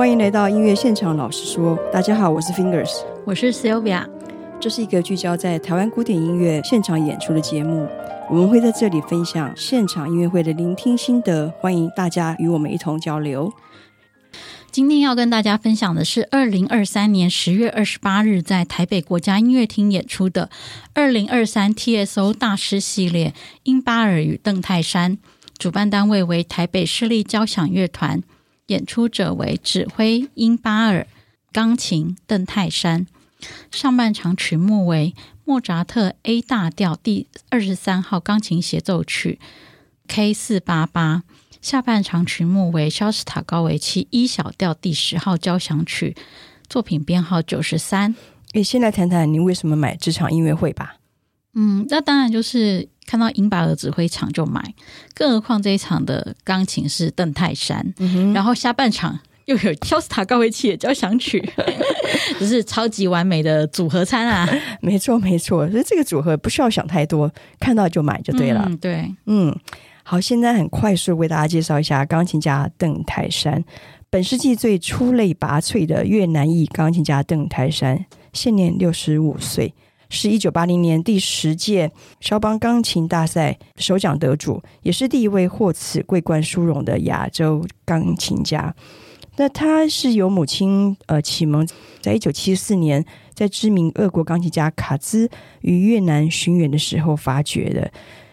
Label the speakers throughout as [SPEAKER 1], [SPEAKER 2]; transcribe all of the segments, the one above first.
[SPEAKER 1] 欢迎来到音乐现场，老实说，大家好，我是 Fingers，
[SPEAKER 2] 我是 Sylvia，
[SPEAKER 1] 这是一个聚焦在台湾古典音乐现场演出的节目，我们会在这里分享现场音乐会的聆听心得，欢迎大家与我们一同交流。
[SPEAKER 2] 今天要跟大家分享的是二零二三年十月二十八日在台北国家音乐厅演出的二零二三 TSO 大师系列，英巴尔与邓泰山，主办单位为台北市立交响乐团，演出者为指挥英巴尔，钢琴邓泰山。上半场曲目为莫扎特 A 大调第二十三号钢琴协奏曲 K 四八八。下半场曲目为肖斯塔高维奇 E 小调第十号交响曲，作品编号九十三。
[SPEAKER 1] 诶，先来谈谈你为什么买这场音乐会吧？
[SPEAKER 2] 嗯，那当然就是看到英巴尔指挥场就买，更何况这一场的钢琴是邓泰山，嗯、然后下半场又有肖斯塔高维奇的交响曲，这是超级完美的组合餐啊！
[SPEAKER 1] 没错，没错，所以这个组合不需要想太多，看到就买就对了。
[SPEAKER 2] 嗯、对，
[SPEAKER 1] 嗯。好，现在很快速为大家介绍一下钢琴家邓泰山。本世纪最出类拔萃的越南裔钢琴家邓泰山，现年六十五岁，是一九八零年第十届肖邦钢琴大赛首奖得主，也是第一位获此桂冠殊荣的亚洲钢琴家。那他是由母亲呃启蒙，在一九七四年，在知名俄国钢琴家卡兹于越南巡演的时候发掘的。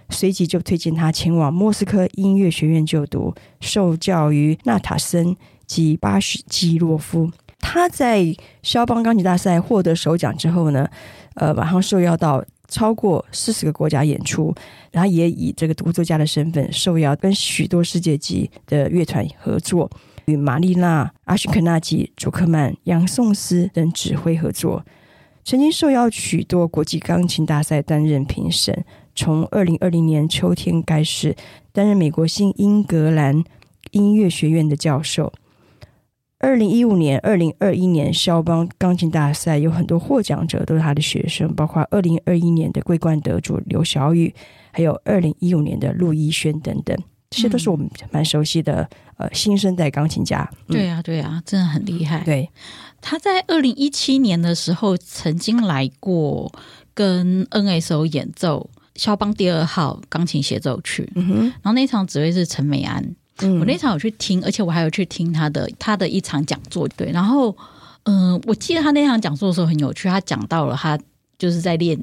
[SPEAKER 1] 随即就推荐他前往莫斯科音乐学院就读，受教于纳塔森及巴什基洛夫。他在肖邦钢琴大赛获得首奖之后呢，呃，马上受邀到超过四十个国家演出，然后也以这个独奏家的身份受邀跟许多世界级的乐团合作，与玛丽娜、阿什肯纳吉、祖克曼、杨颂斯等指挥合作，曾经受邀许多国际钢琴大赛担任评审。从二零二零年秋天开始担任美国新英格兰音乐学院的教授。二零一五年、二零二一年肖邦钢琴大赛有很多获奖者都是他的学生，包括二零二一年的桂冠得主刘晓宇，还有二零一五年的陆一轩等等，这些都是我们蛮熟悉的呃新生代钢琴家。
[SPEAKER 2] 嗯、对啊，对啊，真的很厉害。
[SPEAKER 1] 对，
[SPEAKER 2] 他在二零一七年的时候曾经来过跟 NSO 演奏。肖邦第二号钢琴协奏曲，嗯、哼然后那场指挥是陈美安，嗯、我那场有去听，而且我还有去听他的他的一场讲座。对，然后嗯、呃，我记得他那场讲座的时候很有趣，他讲到了他就是在练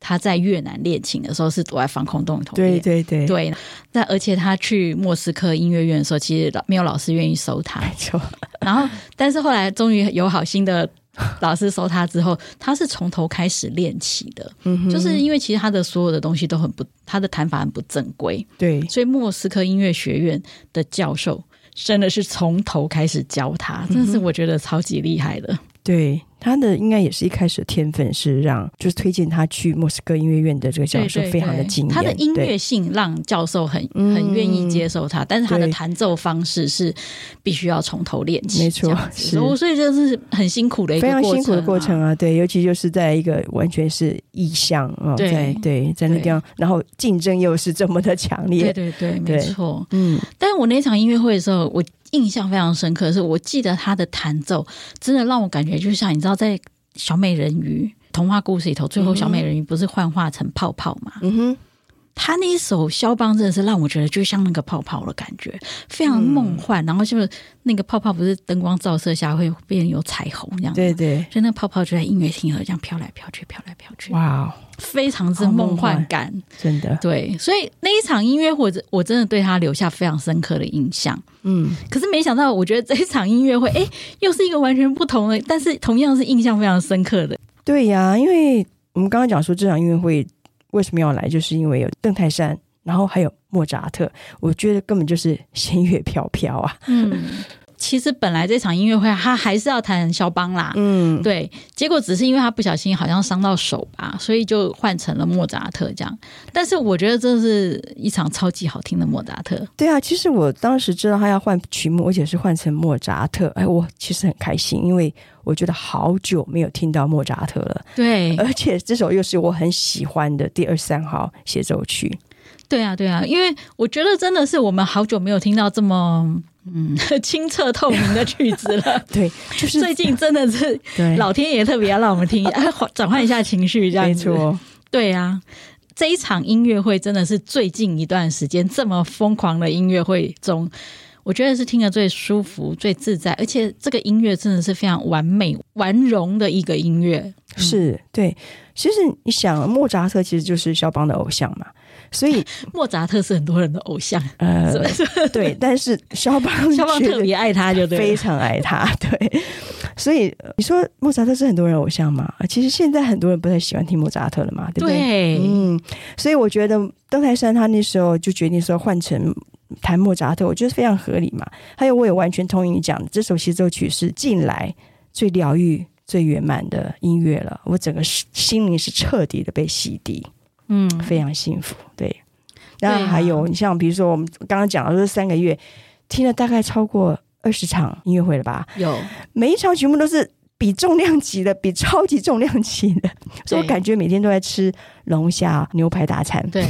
[SPEAKER 2] 他在越南练琴的时候是躲在防空洞里头练，
[SPEAKER 1] 对对对
[SPEAKER 2] 对。那而且他去莫斯科音乐院的时候，其实没有老师愿意收他，没错。然后，但是后来终于有好心的。老师收他之后，他是从头开始练起的，就是因为其实他的所有的东西都很不，他的弹法很不正规，
[SPEAKER 1] 对，
[SPEAKER 2] 所以莫斯科音乐学院的教授真的是从头开始教他，真的是我觉得超级厉害的，
[SPEAKER 1] 对。他的应该也是一开始的天分是让，就是推荐他去莫斯科音乐院的这个教授非常的惊艳。
[SPEAKER 2] 他的音乐性让教授很对很愿意接受他，嗯、但是他的弹奏方式是必须要从头练起，没错，是，所以这是很辛苦的一个过程，啊，非常辛苦的过程啊。对，尤其就是在一个完全是异乡啊，对在对在那地方，然后竞争又是这么的强烈，对对对，没错，嗯。但是我那场音乐会的时候，我。印象非常深刻，是我记得他的弹奏真的让我感觉，就像你知道，在小美人鱼童话故事里头，最后小美人鱼不是幻化成泡泡吗？嗯哼。他那一首肖邦真的是让我觉得就像那个泡泡的感觉，非常梦幻。嗯、然后就是那个泡泡不是灯光照射下会变有彩虹这样，对对。所以那个泡泡就在音乐厅里这样飘来飘去，飘来飘去。哇，非常之梦幻感，真的。对，所以那一场音乐会，我真的对他留下非常深刻的印象。嗯，可是没想到，我觉得这一场音乐会，哎，又是一个完全不同的，但是同样是印象非常深刻的。
[SPEAKER 1] 对呀，因为我们刚刚讲说这场音乐会。为什么要来？就是因为有邓泰山，然后还有莫扎特，我觉得根本就是仙乐飘飘啊。嗯。
[SPEAKER 2] 其实本来这场音乐会他还是要弹肖邦啦，嗯，对，结果只是因为他不小心好像伤到手吧，所以就换成了莫扎特这样。但是我觉得这是一场超级好听的莫扎特。
[SPEAKER 1] 对啊，其实我当时知道他要换曲目，而且是换成莫扎特，哎，我其实很开心，因为我觉得好久没有听到莫扎特了。
[SPEAKER 2] 对，
[SPEAKER 1] 而且这首又是我很喜欢的第二十三号协奏曲。
[SPEAKER 2] 对啊，对啊，因为我觉得真的是我们好久没有听到这么。嗯，清澈透明的曲子了。
[SPEAKER 1] 对，就是
[SPEAKER 2] 最近真的是，老天爷特别要让我们听，转换一下情绪，这样子。没错，对啊，这一场音乐会真的是最近一段时间这么疯狂的音乐会中。我觉得是听得最舒服、最自在，而且这个音乐真的是非常完美、完融的一个音乐。嗯、
[SPEAKER 1] 是对，其实你想，莫扎特其实就是肖邦的偶像嘛，所以
[SPEAKER 2] 莫扎特是很多人的偶像。
[SPEAKER 1] 呃，对，但是肖邦
[SPEAKER 2] 肖邦特别爱他，就对，
[SPEAKER 1] 非常爱他。对，所以你说莫扎特是很多人偶像嘛？其实现在很多人不太喜欢听莫扎特了嘛，对不对？
[SPEAKER 2] 对
[SPEAKER 1] 嗯，所以我觉得登台山他那时候就决定说换成。弹莫扎特，我觉得非常合理嘛。还有，我也完全同意你讲的，这首协奏曲是近来最疗愈、最圆满的音乐了。我整个心灵是彻底的被洗涤，嗯，非常幸福。对，然后还有，你像比如说我们刚刚讲的这三个月，听了大概超过二十场音乐会了吧？
[SPEAKER 2] 有，
[SPEAKER 1] 每一场全部都是比重量级的，比超级重量级的，所以我感觉每天都在吃龙虾、牛排大餐。
[SPEAKER 2] 对。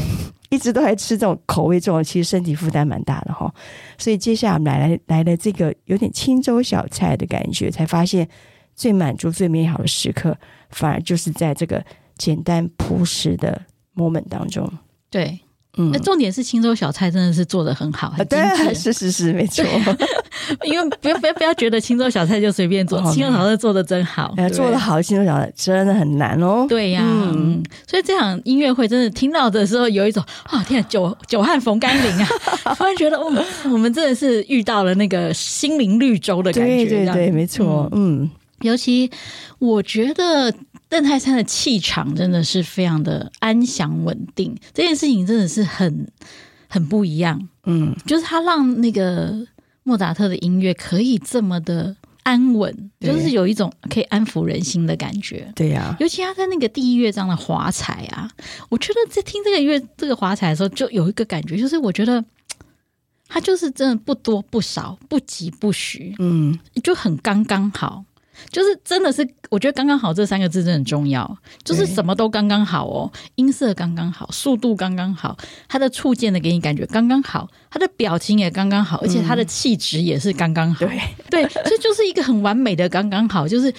[SPEAKER 1] 一直都在吃这种口味重的，其实身体负担蛮大的哈。所以接下来我们来来来了这个有点清粥小菜的感觉，才发现最满足、最美好的时刻，反而就是在这个简单朴实的 moment 当中。
[SPEAKER 2] 对。嗯，那重点是青州小菜真的是做的很好，很精致。
[SPEAKER 1] 是是是，没错。
[SPEAKER 2] 因为不要不要不要觉得青州小菜就随便做，青州小菜做的真好，哎
[SPEAKER 1] 做的好青州小菜真的很难哦。
[SPEAKER 2] 对呀，嗯，所以这场音乐会真的听到的时候，有一种啊，天啊，久久旱逢甘霖啊，突然觉得，哦，我们真的是遇到了那个心灵绿洲的感觉。
[SPEAKER 1] 对对对，没错，嗯，
[SPEAKER 2] 尤其我觉得。邓泰山的气场真的是非常的安详稳定，这件事情真的是很很不一样。嗯，就是他让那个莫扎特的音乐可以这么的安稳，就是有一种可以安抚人心的感觉。
[SPEAKER 1] 对呀、啊，
[SPEAKER 2] 尤其他在那个第一乐章的华彩啊，我觉得在听这个乐这个华彩的时候，就有一个感觉，就是我觉得他就是真的不多不少，不疾不徐，嗯，就很刚刚好。就是真的是，我觉得刚刚好这三个字真的很重要。就是什么都刚刚好哦，音色刚刚好，速度刚刚好，他的触键的给你感觉刚刚好，他的表情也刚刚好，而且他的气质也是刚刚好。
[SPEAKER 1] 对
[SPEAKER 2] 对，这就是一个很完美的刚刚好，就是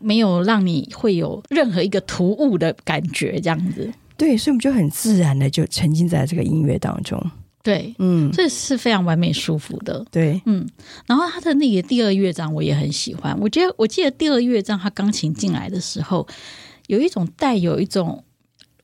[SPEAKER 2] 没有让你会有任何一个突兀的感觉，这样子。
[SPEAKER 1] 对，所以我们就很自然的就沉浸在这个音乐当中。
[SPEAKER 2] 对，嗯，这是非常完美舒服的。
[SPEAKER 1] 对，
[SPEAKER 2] 嗯，然后他的那个第二乐章我也很喜欢。我觉得，我记得第二乐章他钢琴进来的时候，有一种带有一种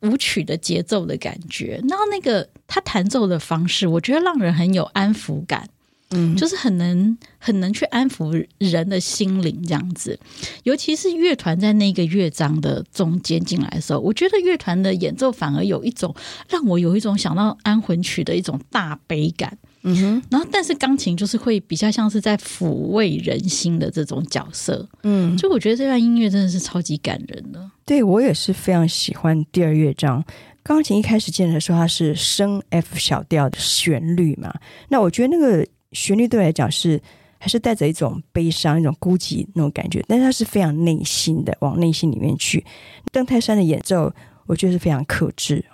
[SPEAKER 2] 舞曲的节奏的感觉。然后那个他弹奏的方式，我觉得让人很有安抚感。嗯，就是很能很能去安抚人的心灵这样子，尤其是乐团在那个乐章的中间进来的时候，我觉得乐团的演奏反而有一种让我有一种想到安魂曲的一种大悲感。嗯哼，然后但是钢琴就是会比较像是在抚慰人心的这种角色。嗯，所以我觉得这段音乐真的是超级感人的。
[SPEAKER 1] 对，我也是非常喜欢第二乐章。钢琴一开始进来的时候，它是升 F 小调的旋律嘛，那我觉得那个。旋律对我来讲是还是带着一种悲伤、一种孤寂那种感觉，但是它是非常内心的，往内心里面去。邓泰山的演奏，我觉得是非常克制。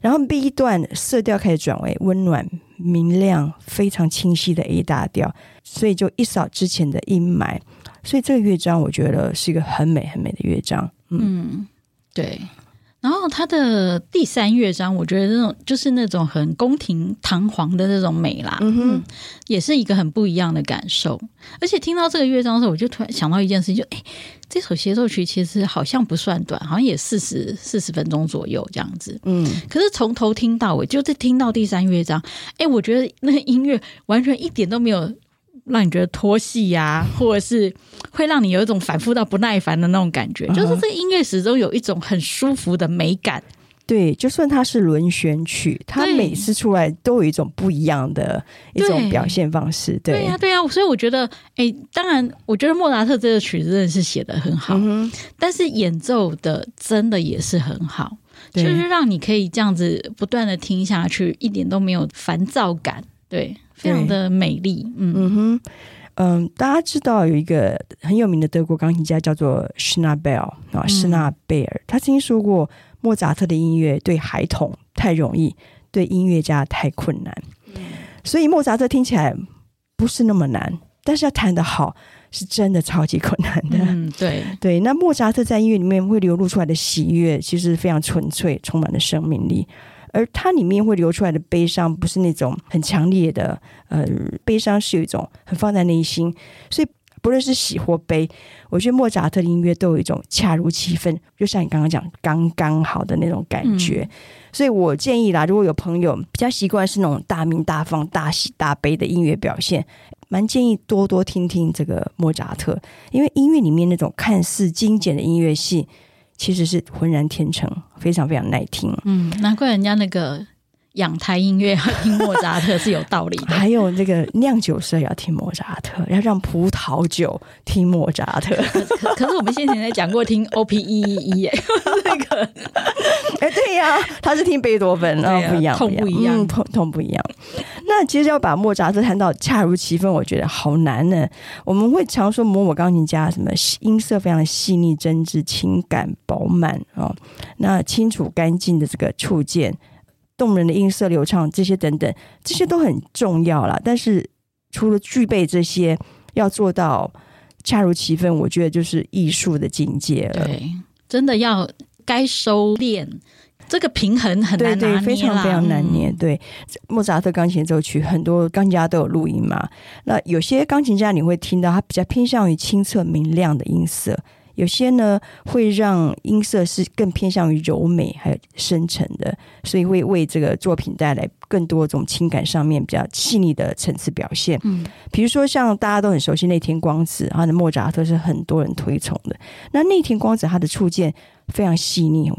[SPEAKER 1] 然后 B 段色调开始转为温暖、明亮、非常清晰的 A 大调，所以就一扫之前的阴霾。所以这个乐章，我觉得是一个很美、很美的乐章。嗯
[SPEAKER 2] 对。然后他的第三乐章，我觉得那种就是那种很宫廷堂皇的那种美啦，嗯哼，嗯，也是一个很不一样的感受。而且听到这个乐章的时候，我就突然想到一件事情，就哎，这首协奏曲其实好像不算短，好像也四十四十分钟左右这样子。嗯，可是从头听到尾，就在听到第三乐章，哎，我觉得那个音乐完全一点都没有。让你觉得拖戏呀，或者是会让你有一种反复到不耐烦的那种感觉，uh. 就是这音乐始终有一种很舒服的美感。
[SPEAKER 1] 对，就算它是轮旋曲，它每次出来都有一种不一样的一种表现方式。对，
[SPEAKER 2] 对呀，对呀，所以我觉得，哎，当然，我觉得莫扎特这个曲子真的是写的很好，嗯、但是演奏的真的也是很好，就是让你可以这样子不断的听下去，一点都没有烦躁感。对。非常的美丽，嗯嗯哼，
[SPEAKER 1] 嗯，大家知道有一个很有名的德国钢琴家叫做施纳贝尔啊，施纳贝尔，他曾经说过，莫扎特的音乐对孩童太容易，对音乐家太困难，嗯、所以莫扎特听起来不是那么难，但是要弹得好，是真的超级困难的。
[SPEAKER 2] 嗯，对
[SPEAKER 1] 对。那莫扎特在音乐里面会流露出来的喜悦，其实非常纯粹，充满了生命力。而它里面会流出来的悲伤，不是那种很强烈的，呃，悲伤是有一种很放在内心。所以不论是喜或悲，我觉得莫扎特的音乐都有一种恰如其分，就像你刚刚讲刚刚好的那种感觉。嗯、所以我建议啦，如果有朋友比较习惯是那种大鸣大放、大喜大悲的音乐表现，蛮建议多多听听这个莫扎特，因为音乐里面那种看似精简的音乐性。其实是浑然天成，非常非常耐听。
[SPEAKER 2] 嗯，难怪人家那个养胎音乐要听莫扎特是有道理的。
[SPEAKER 1] 还有这个酿酒社要听莫扎特，要让葡萄酒听莫扎特。
[SPEAKER 2] 可，可，是我们先前在讲过听 O P E E E 哎，那个
[SPEAKER 1] 哎对呀，他是听贝多芬啊，不一样，
[SPEAKER 2] 痛不一样，
[SPEAKER 1] 痛痛不一样。那其实要把莫扎特弹到恰如其分，我觉得好难呢。我们会常说某某钢琴家什么音色非常的细腻、真挚、情感饱满哦，那清楚干净的这个触键、动人的音色流畅这些等等，这些都很重要啦。但是除了具备这些，要做到恰如其分，我觉得就是艺术的境界了。
[SPEAKER 2] 对，真的要该收敛。这个平衡很难拿捏，
[SPEAKER 1] 对对，非常非常难捏。嗯、对，莫扎特钢琴奏曲，很多钢琴家都有录音嘛。那有些钢琴家你会听到，他比较偏向于清澈明亮的音色；有些呢，会让音色是更偏向于柔美还有深沉的，所以会为这个作品带来更多种情感上面比较细腻的层次表现。嗯，比如说像大家都很熟悉内田光子，他的莫扎特是很多人推崇的。那内田光子他的触键非常细腻。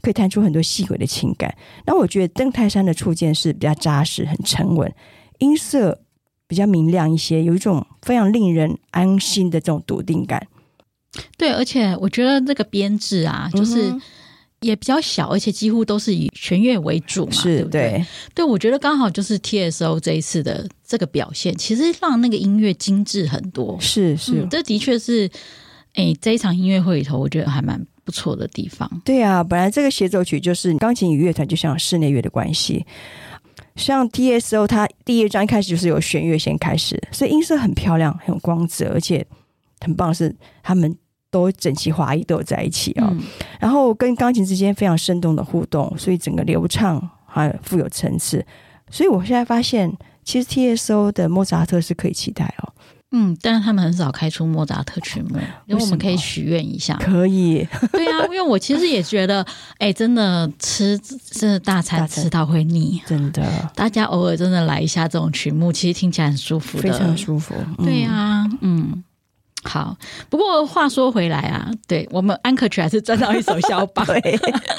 [SPEAKER 1] 可以弹出很多细微的情感。那我觉得邓泰山的触键是比较扎实、很沉稳，音色比较明亮一些，有一种非常令人安心的这种笃定感。
[SPEAKER 2] 对，而且我觉得这个编制啊，就是也比较小，而且几乎都是以弦乐为主嘛，
[SPEAKER 1] 是
[SPEAKER 2] 对不
[SPEAKER 1] 对？
[SPEAKER 2] 对，我觉得刚好就是 TSO 这一次的这个表现，其实让那个音乐精致很多。
[SPEAKER 1] 是是，
[SPEAKER 2] 嗯，这的确是，哎，这一场音乐会里头，我觉得还蛮。不错的地方，
[SPEAKER 1] 对啊，本来这个协奏曲就是钢琴与乐团就像室内乐的关系，像 TSO 它第一章一开始就是由弦乐先开始，所以音色很漂亮，很有光泽，而且很棒是他们都整齐划一都有在一起啊、哦，嗯、然后跟钢琴之间非常生动的互动，所以整个流畅还富有层次，所以我现在发现其实 TSO 的莫扎特是可以期待哦。
[SPEAKER 2] 嗯，但是他们很少开出莫扎特曲目，因为我们可以许愿一下。
[SPEAKER 1] 可以，
[SPEAKER 2] 对啊，因为我其实也觉得，哎，真的吃真的大餐吃到会腻，
[SPEAKER 1] 真的。
[SPEAKER 2] 大家偶尔真的来一下这种曲目，其实听起来很舒服的，
[SPEAKER 1] 非常舒服。
[SPEAKER 2] 对啊，嗯，好。不过话说回来啊，对我们安可曲还是赚到一首肖邦，对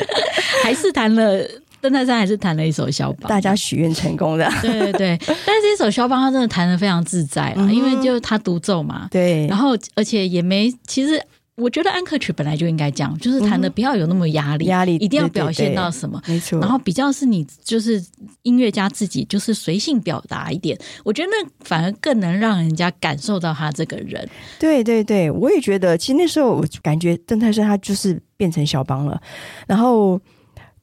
[SPEAKER 2] 还是弹了。邓泰山还是弹了一首肖邦，
[SPEAKER 1] 大家许愿成功的。
[SPEAKER 2] 对对对，但是这首肖邦他真的弹的非常自在啊，嗯、因为就他独奏嘛。
[SPEAKER 1] 对，
[SPEAKER 2] 然后而且也没，其实我觉得安可曲本来就应该这样，就是弹的不要有那么压力，压力一定要表现到什么，
[SPEAKER 1] 没错。
[SPEAKER 2] 然后比较是你就是音乐家自己就是随性表达一点，我觉得那反而更能让人家感受到他这个人。
[SPEAKER 1] 对对对，我也觉得，其实那时候我感觉邓泰山他就是变成肖邦了，然后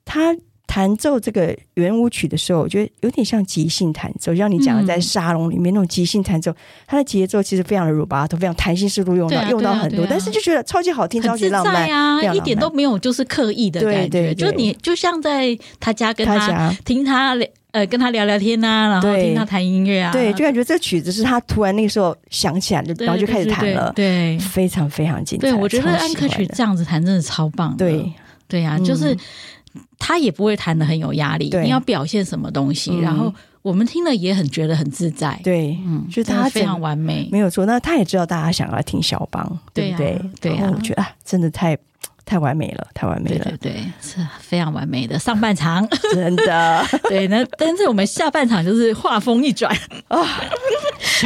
[SPEAKER 1] 他。弹奏这个圆舞曲的时候，我觉得有点像即兴弹奏，就像你讲的，在沙龙里面那种即兴弹奏，它的节奏其实非常的 rubato，非常弹性适度用到用到很多，但是就觉得超级好听，超级浪漫
[SPEAKER 2] 啊，一点都没有就是刻意的感觉，就你就像在他家跟他听他呃跟他聊聊天啊，然后听他弹音乐啊，
[SPEAKER 1] 对，就感觉这曲子是他突然那个时候想起来，然后就开始弹了，对，非常非常精彩。
[SPEAKER 2] 对，我觉得安可曲这样子弹真的超棒，
[SPEAKER 1] 对。
[SPEAKER 2] 对呀，就是。他也不会弹的很有压力，你要表现什么东西，嗯、然后我们听了也很觉得很自在，
[SPEAKER 1] 对，嗯，就他非常完美，没有错。那他也知道大家想要听肖邦，对不对？对呀、啊，我觉得啊，真的太。太完美了，太完美了，
[SPEAKER 2] 对对对，是非常完美的上半场，
[SPEAKER 1] 真的。
[SPEAKER 2] 对，那但是我们下半场就是画风一转啊，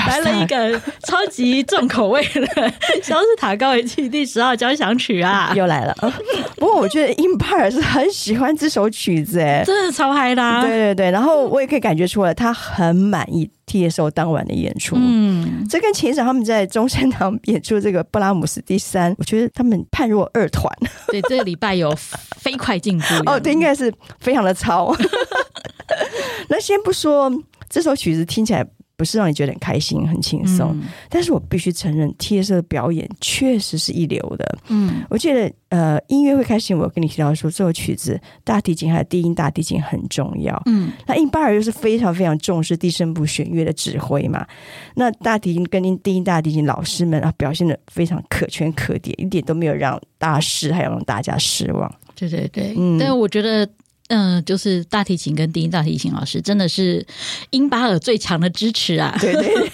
[SPEAKER 2] 来了一个超级重口味的 肖斯塔高维奇第十号交响曲啊，
[SPEAKER 1] 又来了。不过我觉得殷巴尔是很喜欢这首曲子，哎，
[SPEAKER 2] 真的超嗨的啊。
[SPEAKER 1] 对对对，然后我也可以感觉出来，他很满意。TSO 当晚的演出，嗯，这跟前一场他们在中山堂演出这个布拉姆斯第三，我觉得他们判若二团。
[SPEAKER 2] 对，这个礼拜有飞快进步
[SPEAKER 1] 哦，对，应该是非常的超。那先不说这首曲子听起来不是让你觉得很开心、很轻松。嗯、但是我必须承认，TSO 的表演确实是一流的。嗯，我记得呃，音乐会开始，我跟你提到说，这首曲子大提琴还有低音大提琴很重要。嗯，那印巴尔又是非常非常重视低声部弦乐的指挥嘛。那大提琴跟低音大提琴老师们啊，表现的非常可圈可点，一点都没有让大师还有让大家失望。
[SPEAKER 2] 对对对，嗯，但我觉得。嗯，就是大提琴跟低音大提琴老师真的是英巴尔最强的支持啊！
[SPEAKER 1] 对对，对。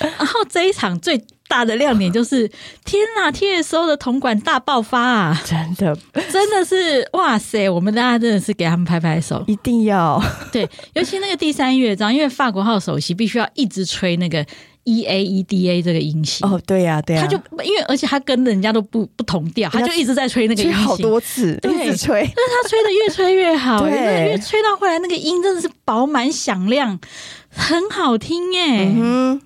[SPEAKER 2] 然后这一场最大的亮点就是，天哪！TSO 的铜管大爆发啊！
[SPEAKER 1] 真的，
[SPEAKER 2] 真的是哇塞！我们大家真的是给他们拍拍手，
[SPEAKER 1] 一定要
[SPEAKER 2] 对，尤其那个第三乐章，因为法国号首席必须要一直吹那个。E A E D A 这个音型。
[SPEAKER 1] 哦，对呀、啊，对呀、啊，
[SPEAKER 2] 他就因为而且他跟人家都不不同调，他就一直在吹那个音型，
[SPEAKER 1] 好多次，
[SPEAKER 2] 对，
[SPEAKER 1] 一直吹，
[SPEAKER 2] 但是他吹的越吹越好，对，越吹到后来那个音真的是饱满响亮，很好听耶。嗯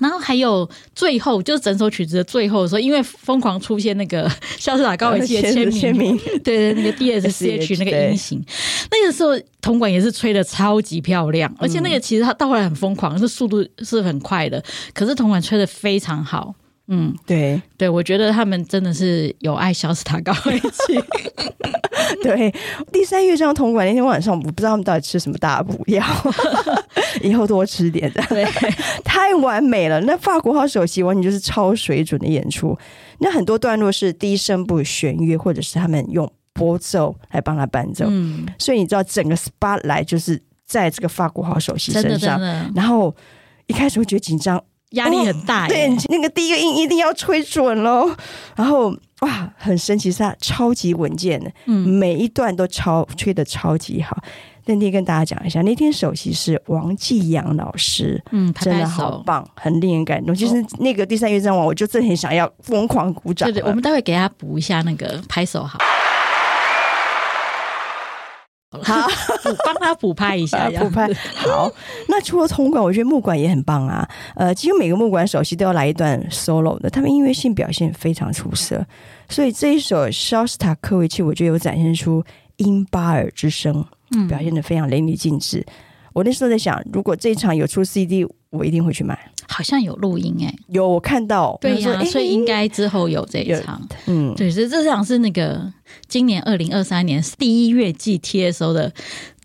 [SPEAKER 2] 然后还有最后，就是整首曲子的最后的时候，因为疯狂出现那个肖斯塔高维契的签名，签名。对对，那个 D S C H 那个音型，那个时候铜管也是吹的超级漂亮，而且那个其实它到后来很疯狂，是速度是很快的，可是铜管吹的非常好。嗯，
[SPEAKER 1] 对
[SPEAKER 2] 对，我觉得他们真的是有爱小斯塔高维契。
[SPEAKER 1] 对，第三乐章铜管那天晚上，我不知道他们到底吃什么大补药，以后多吃点的。对，太完美了。那法国号首席完全就是超水准的演出。那很多段落是低声部弦乐，或者是他们用拨奏来帮他伴奏。嗯，所以你知道整个 spotlight 就是在这个法国号首席身上。然后一开始会觉得紧张。
[SPEAKER 2] 压力很大，哦，
[SPEAKER 1] 对，那个第一个音一定要吹准喽。然后哇，很神奇，是他超级稳健的，嗯，每一段都超吹的超级好。那天跟大家讲一下，那天首席是王继阳老师，嗯，拍拍真的好棒，很令人感动。就是那个第三乐章王，我就真的很想要疯狂鼓掌。
[SPEAKER 2] 对对，我们待会给他补一下那个拍手好。好，帮他补拍一下，
[SPEAKER 1] 补拍好。那除了铜管，我觉得木管也很棒啊。呃，几乎每个木管首席都要来一段 solo 的，他们音乐性表现非常出色。所以这一首肖斯塔科维奇，我觉得有展现出因巴尔之声，嗯，表现的非常淋漓尽致。我那时候在想，如果这一场有出 CD，我一定会去买。
[SPEAKER 2] 好像有录音哎、欸，
[SPEAKER 1] 有我看到，
[SPEAKER 2] 对呀、啊，所以应该之后有这一场。嗯，对，所以这场是那个今年二零二三年第一乐季 TSO 的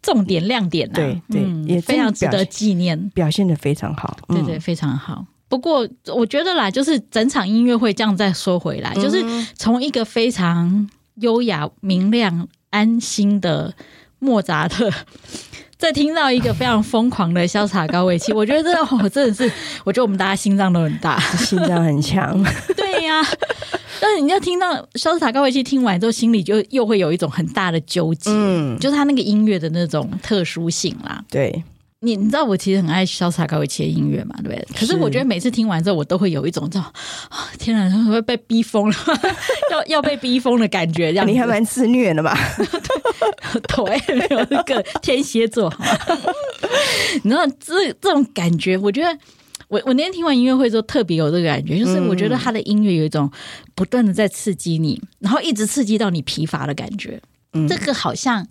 [SPEAKER 2] 重点亮点呐、啊。
[SPEAKER 1] 对对，嗯、也
[SPEAKER 2] 非常值得纪念，
[SPEAKER 1] 表现的非常好。
[SPEAKER 2] 对对，非常好。不过我觉得啦，就是整场音乐会这样再说回来，嗯、就是从一个非常优雅、明亮、安心的莫扎特。再听到一个非常疯狂的萧士塔高维契，我觉得真的，我真的是，我觉得我们大家心脏都很大，
[SPEAKER 1] 心脏很强。
[SPEAKER 2] 对呀、啊，但是你要听到萧士塔高维契听完之后，心里就又会有一种很大的纠结，嗯，就是他那个音乐的那种特殊性啦。
[SPEAKER 1] 对，
[SPEAKER 2] 你你知道我其实很爱萧士塔高维契的音乐嘛，对不对？可是我觉得每次听完之后，我都会有一种这种天哪，会被逼疯了，要要被逼疯的感觉，这样
[SPEAKER 1] 你还蛮自虐的嘛。
[SPEAKER 2] 对，没有那个天蝎座，你知道这这种感觉，我觉得我我那天听完音乐会之后，特别有这个感觉，就是我觉得他的音乐有一种不断的在刺激你，然后一直刺激到你疲乏的感觉。嗯，这个好像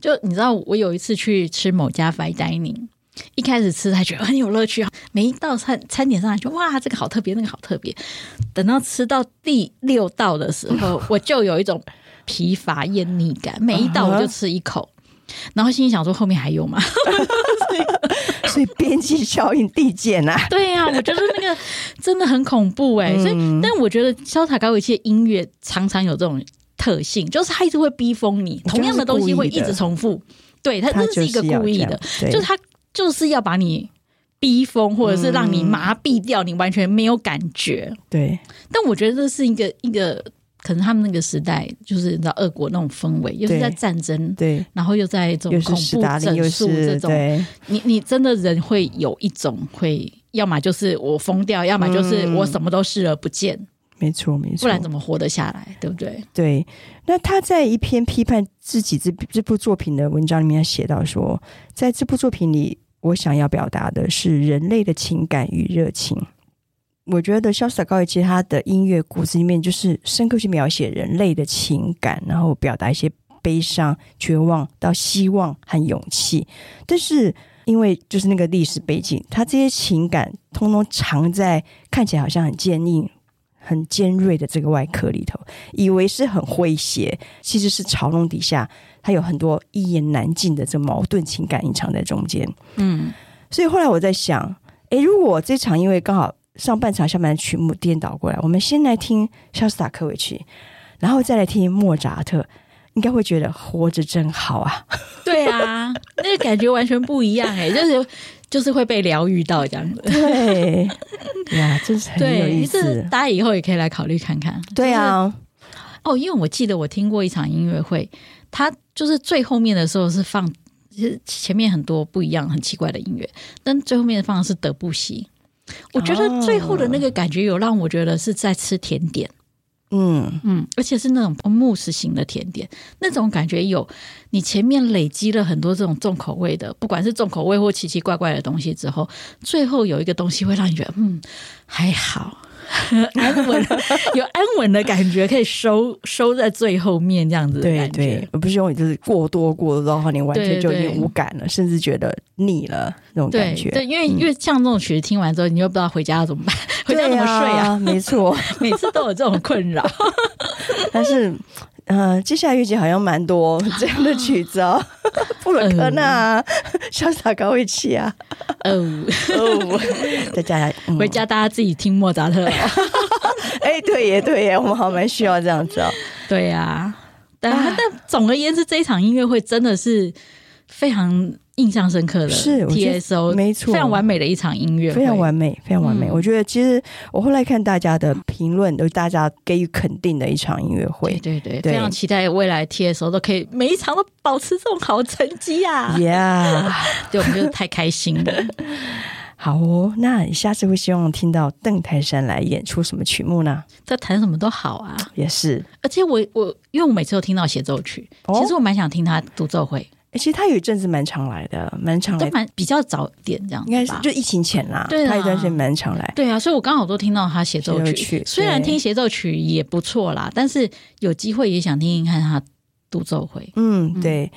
[SPEAKER 2] 就你知道，我有一次去吃某家 fine dining，一开始吃还觉得很有乐趣，每一道餐餐点上来就哇，这个好特别，那个好特别。等到吃到第六道的时候，我就有一种。疲乏厌腻感，每一道我就吃一口，uh. 然后心里想说后面还有吗？
[SPEAKER 1] 所以边际效应递减啊！
[SPEAKER 2] 对呀、啊，我觉得那个真的很恐怖哎、所以，但我觉得萧士塔高维奇的音乐常常有这种特性，就是他一直会逼疯你，同样的东西会一直重复。对，他这是一个故意的，就他就是要把你逼疯，或者是让你麻痹掉，你完全没有感觉。
[SPEAKER 1] 对，
[SPEAKER 2] 但我觉得这是一个一个。可能他们那个时代就是你知道俄国那种氛围，又是在战争，对，然后又在这种恐怖整肃这种，你你真的人会有一种会，要么就是我疯掉，要么就是我什么都视而不见，
[SPEAKER 1] 没错没错，
[SPEAKER 2] 不然怎么活得下来，对不对？
[SPEAKER 1] 对。那他在一篇批判自己这这部作品的文章里面写到说，在这部作品里，我想要表达的是人类的情感与热情。我觉得萧士塔高维契他的音乐骨子里面就是深刻去描写人类的情感，然后表达一些悲伤、绝望到希望和勇气。但是因为就是那个历史背景，他这些情感通通藏在看起来好像很坚硬、很尖锐的这个外壳里头，以为是很诙谐，其实是嘲弄底下，他有很多一言难尽的这矛盾情感隐藏在中间。嗯，所以后来我在想，诶，如果这场因为刚好上半场下半场曲目颠倒过来，我们先来听肖斯塔科维奇，然后再来听莫扎特。应该会觉得活着真好啊！
[SPEAKER 2] 对啊，那个感觉完全不一样哎、欸，就是就是会被疗愈到这样子。
[SPEAKER 1] 对 呀，真是很有意思。
[SPEAKER 2] 大家以后也可以来考虑看看。
[SPEAKER 1] 对啊，
[SPEAKER 2] 哦，因为我记得我听过一场音乐会，它就是最后面的时候是放，其实前面很多不一样、很奇怪的音乐，但最后面放的是德布西。我觉得最后的那个感觉有让我觉得是在吃甜点。
[SPEAKER 1] 嗯。
[SPEAKER 2] 嗯，而且是那种慕斯型的甜点，那种感觉有你前面累积了很多这种重口味的，不管是重口味或奇奇怪怪的东西之后，最后有一个东西会让你觉得嗯还好，安稳有安稳的感觉，可以收收在最后面这样子的感觉，
[SPEAKER 1] 对对，而不是用就是过多过多到你完全就已经无感了，对对甚至觉得腻了那种感觉。
[SPEAKER 2] 对，对，因为、嗯、因为像这种曲子听完之后，你又不知道回家要怎么办。回家怎么睡啊？
[SPEAKER 1] 没错，
[SPEAKER 2] 每次都有这种困扰。
[SPEAKER 1] 但是，呃，接下来预计好像蛮多 这样的曲子哦，布鲁克纳、潇洒高维奇啊，哦 哦，再加下
[SPEAKER 2] 回家大家自己听莫扎特。
[SPEAKER 1] 哎，对耶，对耶，我们好蛮需要这样子哦。
[SPEAKER 2] 对呀，但但总而言之，这一场音乐会真的是非常。印象深刻的是 TSO，
[SPEAKER 1] 没错，
[SPEAKER 2] 非常完美的一场音乐，
[SPEAKER 1] 非常完美，非常完美。嗯、我觉得其实我后来看大家的评论，都大家给予肯定的一场音乐会。
[SPEAKER 2] 对对对，对非常期待未来 TSO 都可以每一场都保持这种好成绩啊
[SPEAKER 1] ！Yeah，
[SPEAKER 2] 对，我们就太开心了。
[SPEAKER 1] 好哦，那你下次会希望听到邓泰山来演出什么曲目呢？
[SPEAKER 2] 他弹什么都好啊，
[SPEAKER 1] 也是。
[SPEAKER 2] 而且我我因为我每次都听到协奏曲，哦、其实我蛮想听他独奏会。
[SPEAKER 1] 其实他有一阵子蛮常来的，蛮常来，
[SPEAKER 2] 蛮比较早点这样，应
[SPEAKER 1] 该是就疫情前啦。
[SPEAKER 2] 对啊，
[SPEAKER 1] 他一段时间蛮常来。
[SPEAKER 2] 对啊，所以我刚好都听到他协奏曲，虽然听协奏曲也不错啦，但是有机会也想听听看他独奏会。
[SPEAKER 1] 嗯，对。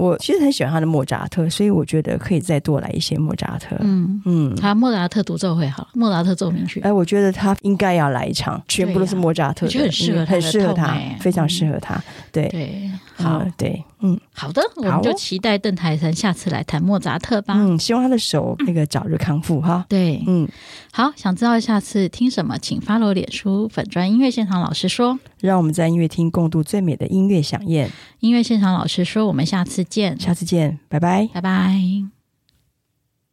[SPEAKER 1] 我其实很喜欢他的莫扎特，所以我觉得可以再多来一些莫扎特。嗯
[SPEAKER 2] 嗯，他莫扎特独奏会好，莫扎特奏鸣曲。
[SPEAKER 1] 哎，我觉得他应该要来一场，全部都是莫扎特，
[SPEAKER 2] 我觉得很适合，
[SPEAKER 1] 很适合他，非常适合他。对
[SPEAKER 2] 对，好，
[SPEAKER 1] 对，嗯，
[SPEAKER 2] 好的，我们就期待邓台山下次来弹莫扎特吧。
[SPEAKER 1] 嗯，希望他的手那个早日康复哈。
[SPEAKER 2] 对，嗯，好，想知道下次听什么，请 follow 脸书粉专音乐现场老师说，
[SPEAKER 1] 让我们在音乐厅共度最美的音乐饗宴。
[SPEAKER 2] 音乐现场老师说，我们下次见，
[SPEAKER 1] 下次见，拜拜，
[SPEAKER 2] 拜拜。